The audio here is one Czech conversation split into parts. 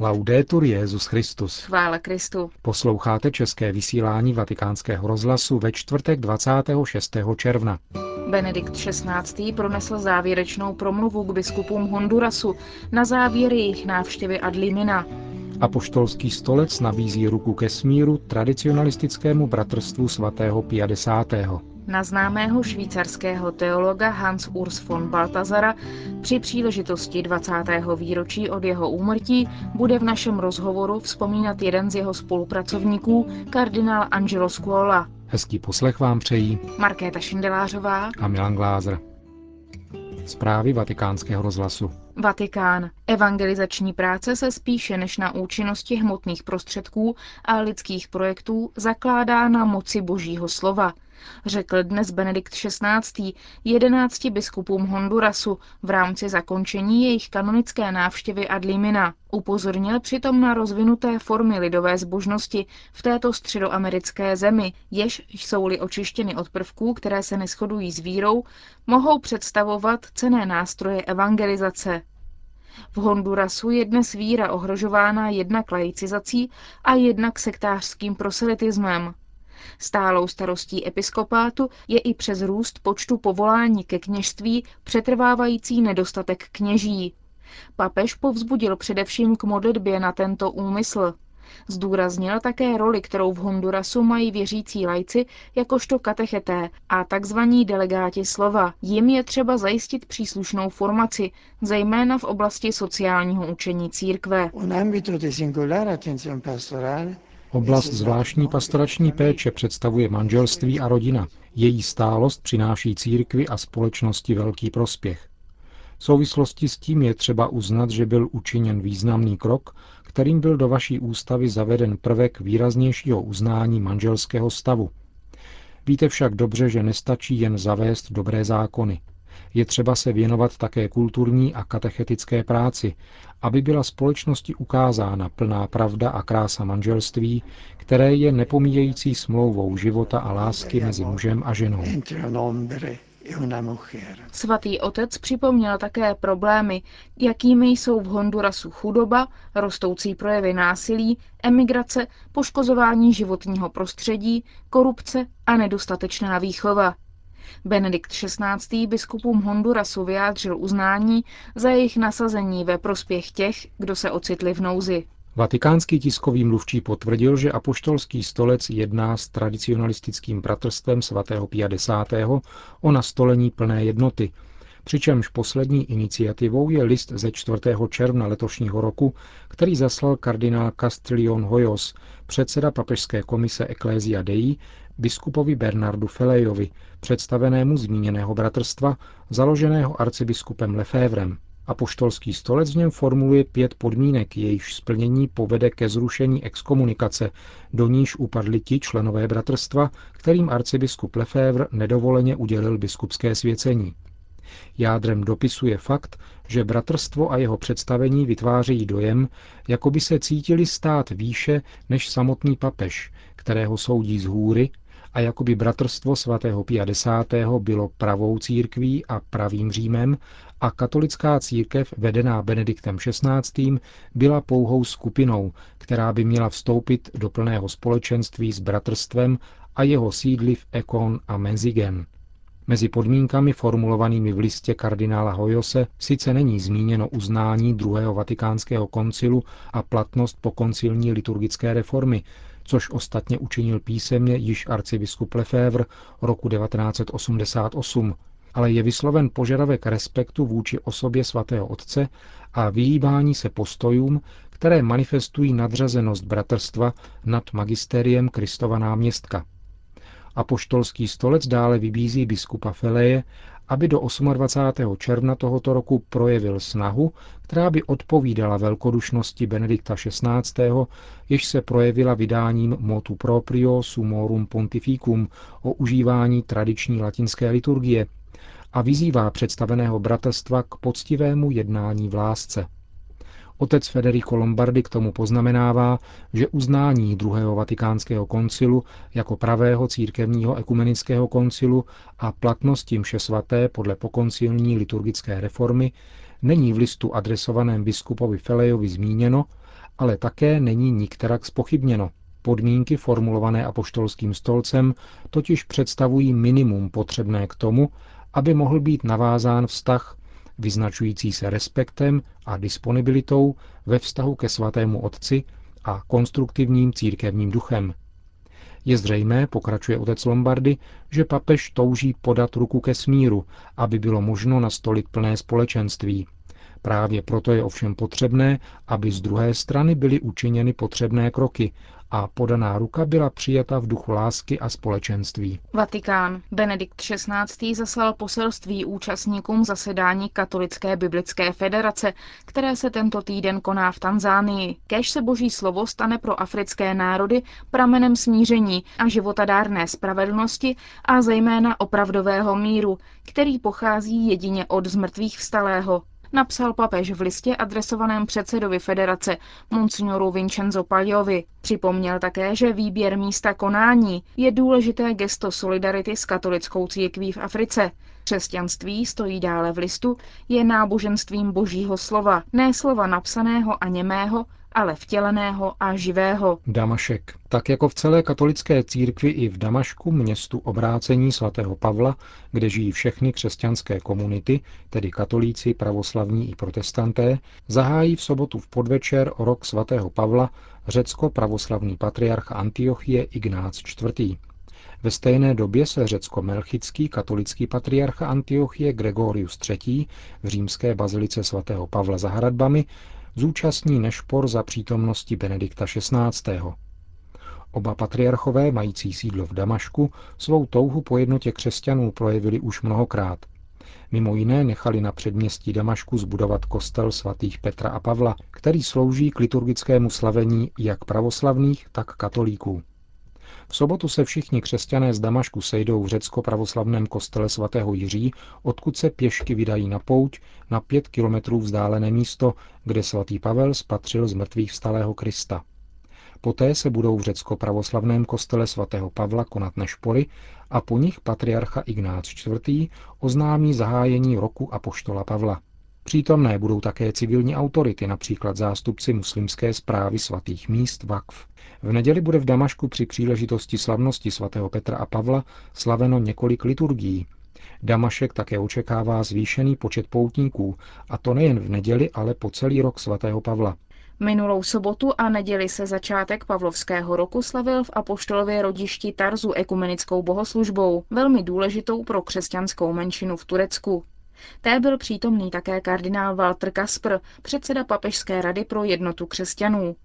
Laudetur Jezus Christus. Chvála Kristu. Posloucháte české vysílání Vatikánského rozhlasu ve čtvrtek 26. června. Benedikt XVI. pronesl závěrečnou promluvu k biskupům Hondurasu na závěr jejich návštěvy Adlimina. Apoštolský stolec nabízí ruku ke smíru tradicionalistickému bratrstvu svatého Pia X. Na známého švýcarského teologa Hans Urs von Baltazara při příležitosti 20. výročí od jeho úmrtí bude v našem rozhovoru vzpomínat jeden z jeho spolupracovníků, kardinál Angelo Scuola. Hezký poslech vám přejí Markéta Šindelářová a Milan Glázer. Zprávy vatikánského rozhlasu. Vatikán. Evangelizační práce se spíše než na účinnosti hmotných prostředků a lidských projektů zakládá na moci božího slova, řekl dnes Benedikt XVI. jedenácti biskupům Hondurasu v rámci zakončení jejich kanonické návštěvy Adlimina. Upozornil přitom na rozvinuté formy lidové zbožnosti v této středoamerické zemi, jež jsou-li očištěny od prvků, které se neschodují s vírou, mohou představovat cené nástroje evangelizace. V Hondurasu je dnes víra ohrožována jednak laicizací a jednak sektářským proselitismem. Stálou starostí episkopátu je i přes růst počtu povolání ke kněžství přetrvávající nedostatek kněží. Papež povzbudil především k modlitbě na tento úmysl. Zdůraznil také roli, kterou v Hondurasu mají věřící lajci jakožto katecheté a takzvaní delegáti slova. Jim je třeba zajistit příslušnou formaci, zejména v oblasti sociálního učení církve. Oblast zvláštní pastorační péče představuje manželství a rodina. Její stálost přináší církvi a společnosti velký prospěch. V souvislosti s tím je třeba uznat, že byl učiněn významný krok, kterým byl do vaší ústavy zaveden prvek výraznějšího uznání manželského stavu. Víte však dobře, že nestačí jen zavést dobré zákony. Je třeba se věnovat také kulturní a katechetické práci, aby byla společnosti ukázána plná pravda a krása manželství, které je nepomíjející smlouvou života a lásky mezi mužem a ženou. Svatý otec připomněl také problémy, jakými jsou v Hondurasu chudoba, rostoucí projevy násilí, emigrace, poškozování životního prostředí, korupce a nedostatečná výchova. Benedikt XVI. biskupům Hondurasu vyjádřil uznání za jejich nasazení ve prospěch těch, kdo se ocitli v nouzi. Vatikánský tiskový mluvčí potvrdil, že apoštolský stolec jedná s tradicionalistickým bratrstvem svatého Pia X. o nastolení plné jednoty, přičemž poslední iniciativou je list ze 4. června letošního roku, který zaslal kardinál Castellion Hoyos, předseda papežské komise Ecclesia Dei, biskupovi Bernardu Felejovi, představenému zmíněného bratrstva, založeného arcibiskupem Lefévrem. Apoštolský stolec v něm formuluje pět podmínek, jejichž splnění povede ke zrušení exkomunikace, do níž upadli ti členové bratrstva, kterým arcibiskup Lefévr nedovoleně udělil biskupské svěcení. Jádrem dopisu je fakt, že bratrstvo a jeho představení vytvářejí dojem, jako by se cítili stát výše než samotný papež, kterého soudí z hůry a jako by bratrstvo svatého Pia X. bylo pravou církví a pravým Římem a katolická církev vedená Benediktem XVI. byla pouhou skupinou, která by měla vstoupit do plného společenství s bratrstvem a jeho sídly v Ekon a Menzigen. Mezi podmínkami formulovanými v listě kardinála Hojose sice není zmíněno uznání druhého vatikánského koncilu a platnost po koncilní liturgické reformy, což ostatně učinil písemně již arcibiskup Lefebvre roku 1988, ale je vysloven požadavek respektu vůči osobě svatého otce a vyhýbání se postojům, které manifestují nadřazenost bratrstva nad magisteriem Kristova náměstka. Apoštolský stolec dále vybízí biskupa Feleje, aby do 28. června tohoto roku projevil snahu, která by odpovídala velkodušnosti Benedikta XVI., jež se projevila vydáním motu proprio sumorum pontificum o užívání tradiční latinské liturgie a vyzývá představeného bratrstva k poctivému jednání v lásce. Otec Federico Lombardi k tomu poznamenává, že uznání druhého vatikánského koncilu jako pravého církevního ekumenického koncilu a platnosti mše svaté podle pokoncilní liturgické reformy není v listu adresovaném biskupovi Felejovi zmíněno ale také není nikterak spochybněno. Podmínky formulované apoštolským stolcem totiž představují minimum potřebné k tomu, aby mohl být navázán vztah vyznačující se respektem a disponibilitou ve vztahu ke svatému otci a konstruktivním církevním duchem. Je zřejmé, pokračuje otec Lombardy, že papež touží podat ruku ke smíru, aby bylo možno nastolit plné společenství. Právě proto je ovšem potřebné, aby z druhé strany byly učiněny potřebné kroky, a podaná ruka byla přijata v duchu lásky a společenství. Vatikán. Benedikt XVI. zaslal poselství účastníkům zasedání Katolické biblické federace, které se tento týden koná v Tanzánii. Kéž se boží slovo stane pro africké národy pramenem smíření a životadárné spravedlnosti a zejména opravdového míru, který pochází jedině od zmrtvých vstalého napsal papež v listě adresovaném předsedovi federace monsignoru Vincenzo Pagliovi. Připomněl také, že výběr místa konání je důležité gesto solidarity s katolickou církví v Africe. Křesťanství, stojí dále v listu, je náboženstvím božího slova, ne slova napsaného a němého, ale vtěleného a živého. Damašek. Tak jako v celé katolické církvi i v Damašku, městu obrácení svatého Pavla, kde žijí všechny křesťanské komunity, tedy katolíci, pravoslavní i protestanté, zahájí v sobotu v podvečer rok svatého Pavla řecko-pravoslavný patriarcha Antiochie Ignác IV. Ve stejné době se řecko-melchický katolický patriarcha Antiochie Gregorius III. v římské bazilice svatého Pavla za hradbami zúčastní nešpor za přítomnosti Benedikta XVI. Oba patriarchové, mající sídlo v Damašku, svou touhu po jednotě křesťanů projevili už mnohokrát. Mimo jiné nechali na předměstí Damašku zbudovat kostel svatých Petra a Pavla, který slouží k liturgickému slavení jak pravoslavných, tak katolíků. V sobotu se všichni křesťané z Damašku sejdou v řecko-pravoslavném kostele svatého Jiří, odkud se pěšky vydají na pouť na pět kilometrů vzdálené místo, kde svatý Pavel spatřil z mrtvých vstalého Krista. Poté se budou v řecko-pravoslavném kostele svatého Pavla konat nešpory a po nich patriarcha Ignác IV. oznámí zahájení roku Apoštola Pavla. Přítomné budou také civilní autority, například zástupci muslimské zprávy svatých míst Vakv. V neděli bude v Damašku při příležitosti slavnosti svatého Petra a Pavla slaveno několik liturgií. Damašek také očekává zvýšený počet poutníků, a to nejen v neděli, ale po celý rok svatého Pavla. Minulou sobotu a neděli se začátek Pavlovského roku slavil v apoštolově rodišti Tarzu ekumenickou bohoslužbou, velmi důležitou pro křesťanskou menšinu v Turecku. Té byl přítomný také kardinál Walter Kasper, předseda Papežské rady pro jednotu křesťanů.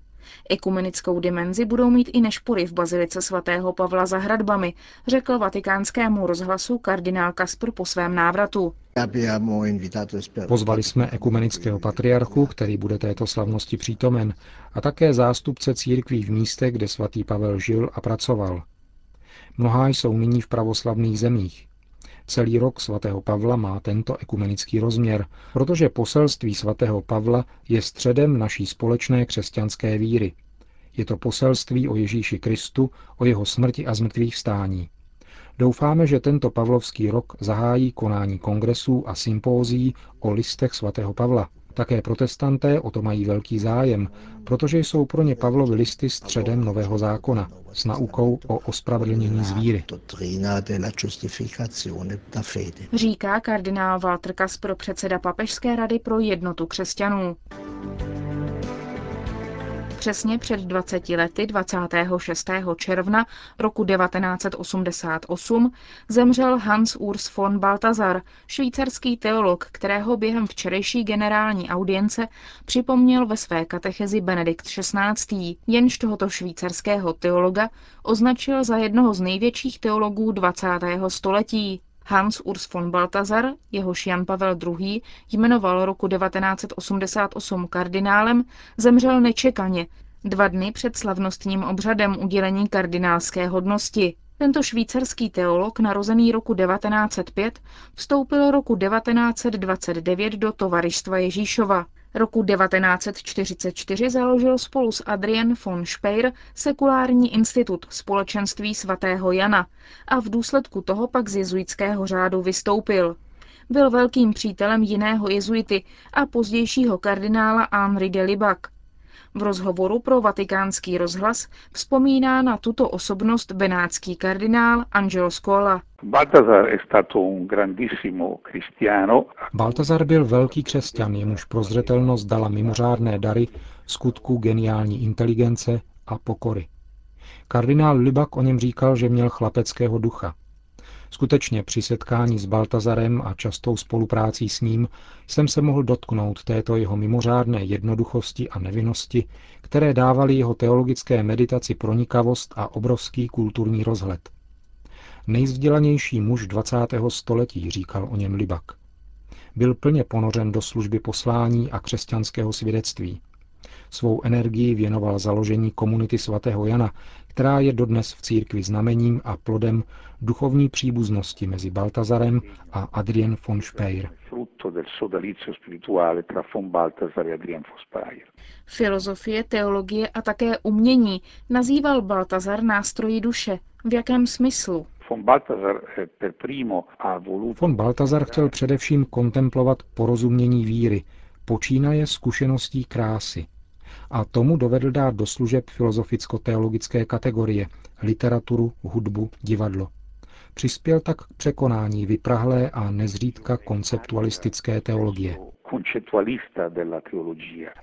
Ekumenickou dimenzi budou mít i nešpory v bazilice svatého Pavla za hradbami, řekl vatikánskému rozhlasu kardinál Kasper po svém návratu. Pozvali jsme ekumenického patriarchu, který bude této slavnosti přítomen, a také zástupce církví v místech, kde svatý Pavel žil a pracoval. Mnohá jsou nyní v pravoslavných zemích. Celý rok svatého Pavla má tento ekumenický rozměr, protože poselství svatého Pavla je středem naší společné křesťanské víry. Je to poselství o Ježíši Kristu, o jeho smrti a zmrtvých vstání. Doufáme, že tento pavlovský rok zahájí konání kongresů a sympózií o listech svatého Pavla. Také protestanté o to mají velký zájem, protože jsou pro ně Pavlovy listy středem Nového zákona s naukou o ospravedlnění z víry. Říká kardinál Walter Kasper, předseda Papežské rady pro jednotu křesťanů. Přesně před 20 lety 26. června roku 1988 zemřel Hans Urs von Balthasar, švýcarský teolog, kterého během včerejší generální audience připomněl ve své katechezi Benedikt XVI. Jenž tohoto švýcarského teologa označil za jednoho z největších teologů 20. století. Hans Urs von Balthasar, jehož Jan Pavel II. jmenoval roku 1988 kardinálem, zemřel nečekaně, dva dny před slavnostním obřadem udělení kardinálské hodnosti. Tento švýcarský teolog, narozený roku 1905, vstoupil roku 1929 do Tovaristva Ježíšova. Roku 1944 založil spolu s Adrien von Speyer sekulární institut společenství svatého Jana a v důsledku toho pak z jezuitského řádu vystoupil. Byl velkým přítelem jiného jezuity a pozdějšího kardinála Henri de Libac. V rozhovoru pro vatikánský rozhlas vzpomíná na tuto osobnost benátský kardinál Angelo Scola. Baltazar byl velký křesťan, jemuž prozřetelnost dala mimořádné dary skutku geniální inteligence a pokory. Kardinál Libak o něm říkal, že měl chlapeckého ducha. Skutečně při setkání s Baltazarem a častou spoluprácí s ním jsem se mohl dotknout této jeho mimořádné jednoduchosti a nevinnosti, které dávaly jeho teologické meditaci pronikavost a obrovský kulturní rozhled. Nejvzdělanější muž 20. století, říkal o něm Libak. Byl plně ponořen do služby poslání a křesťanského svědectví. Svou energii věnoval založení komunity svatého Jana, která je dodnes v církvi znamením a plodem duchovní příbuznosti mezi Baltazarem a Adrien von Speyer. Filozofie, teologie a také umění nazýval Baltazar nástroji duše. V jakém smyslu? Von Baltazar chtěl především kontemplovat porozumění víry, počínaje zkušeností krásy, a tomu dovedl dát do služeb filozoficko-teologické kategorie, literaturu, hudbu, divadlo. Přispěl tak k překonání vyprahlé a nezřídka konceptualistické teologie.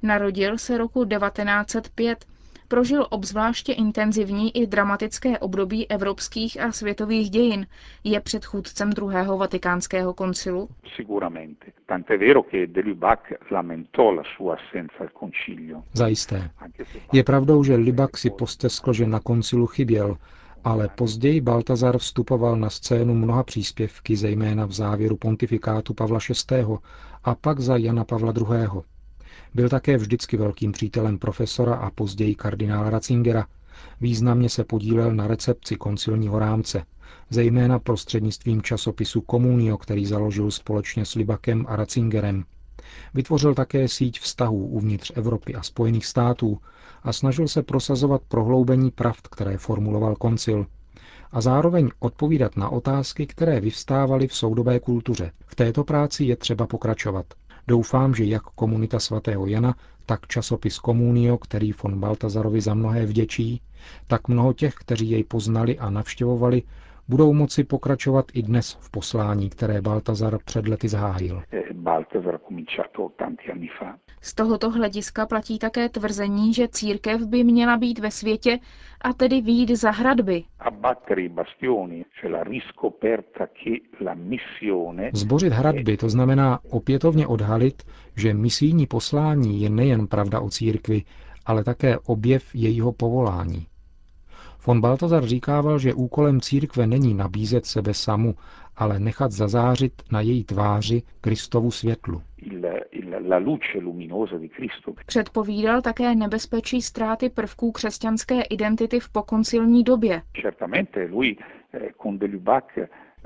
Narodil se roku 1905 prožil obzvláště intenzivní i dramatické období evropských a světových dějin. Je předchůdcem druhého vatikánského koncilu? Zajisté. Je pravdou, že Libak si posteskl, že na koncilu chyběl, ale později Baltazar vstupoval na scénu mnoha příspěvky, zejména v závěru pontifikátu Pavla VI. a pak za Jana Pavla II. Byl také vždycky velkým přítelem profesora a později kardinála Ratzingera. Významně se podílel na recepci koncilního rámce, zejména prostřednictvím časopisu Komunio, který založil společně s Libakem a Ratzingerem. Vytvořil také síť vztahů uvnitř Evropy a Spojených států a snažil se prosazovat prohloubení pravd, které formuloval koncil, a zároveň odpovídat na otázky, které vyvstávaly v soudobé kultuře. V této práci je třeba pokračovat. Doufám, že jak komunita svatého Jana, tak časopis Komunio, který von Baltazarovi za mnohé vděčí, tak mnoho těch, kteří jej poznali a navštěvovali, budou moci pokračovat i dnes v poslání, které Baltazar před lety zahájil. Z tohoto hlediska platí také tvrzení, že církev by měla být ve světě a tedy výjít za hradby. Zbořit hradby to znamená opětovně odhalit, že misijní poslání je nejen pravda o církvi, ale také objev jejího povolání. Von Baltazar říkával, že úkolem církve není nabízet sebe samu, ale nechat zazářit na její tváři Kristovu světlu. Předpovídal také nebezpečí ztráty prvků křesťanské identity v pokoncilní době. Eh,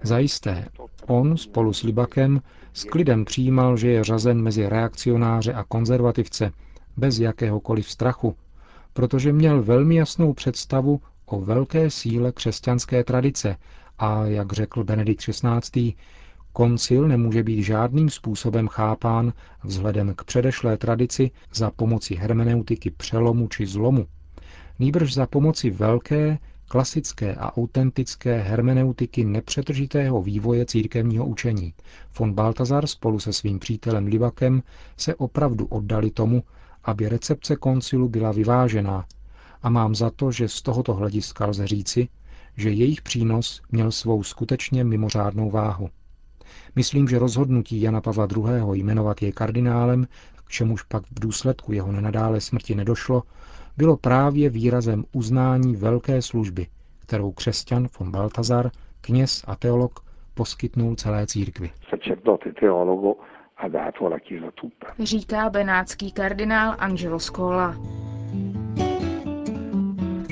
Zajisté, on spolu s Libakem s klidem přijímal, že je řazen mezi reakcionáře a konzervativce, bez jakéhokoliv strachu, protože měl velmi jasnou představu o velké síle křesťanské tradice a, jak řekl Benedikt XVI., koncil nemůže být žádným způsobem chápán vzhledem k předešlé tradici za pomoci hermeneutiky přelomu či zlomu, nýbrž za pomoci velké, klasické a autentické hermeneutiky nepřetržitého vývoje církevního učení. Von Baltazar spolu se svým přítelem Livakem se opravdu oddali tomu, aby recepce koncilu byla vyvážená a mám za to, že z tohoto hlediska lze říci, že jejich přínos měl svou skutečně mimořádnou váhu. Myslím, že rozhodnutí Jana Pavla II. jmenovat jej kardinálem, k čemuž pak v důsledku jeho nenadále smrti nedošlo, bylo právě výrazem uznání velké služby, kterou křesťan von Baltazar, kněz a teolog, poskytnul celé církvi. Říká benátský kardinál Angelo Scola.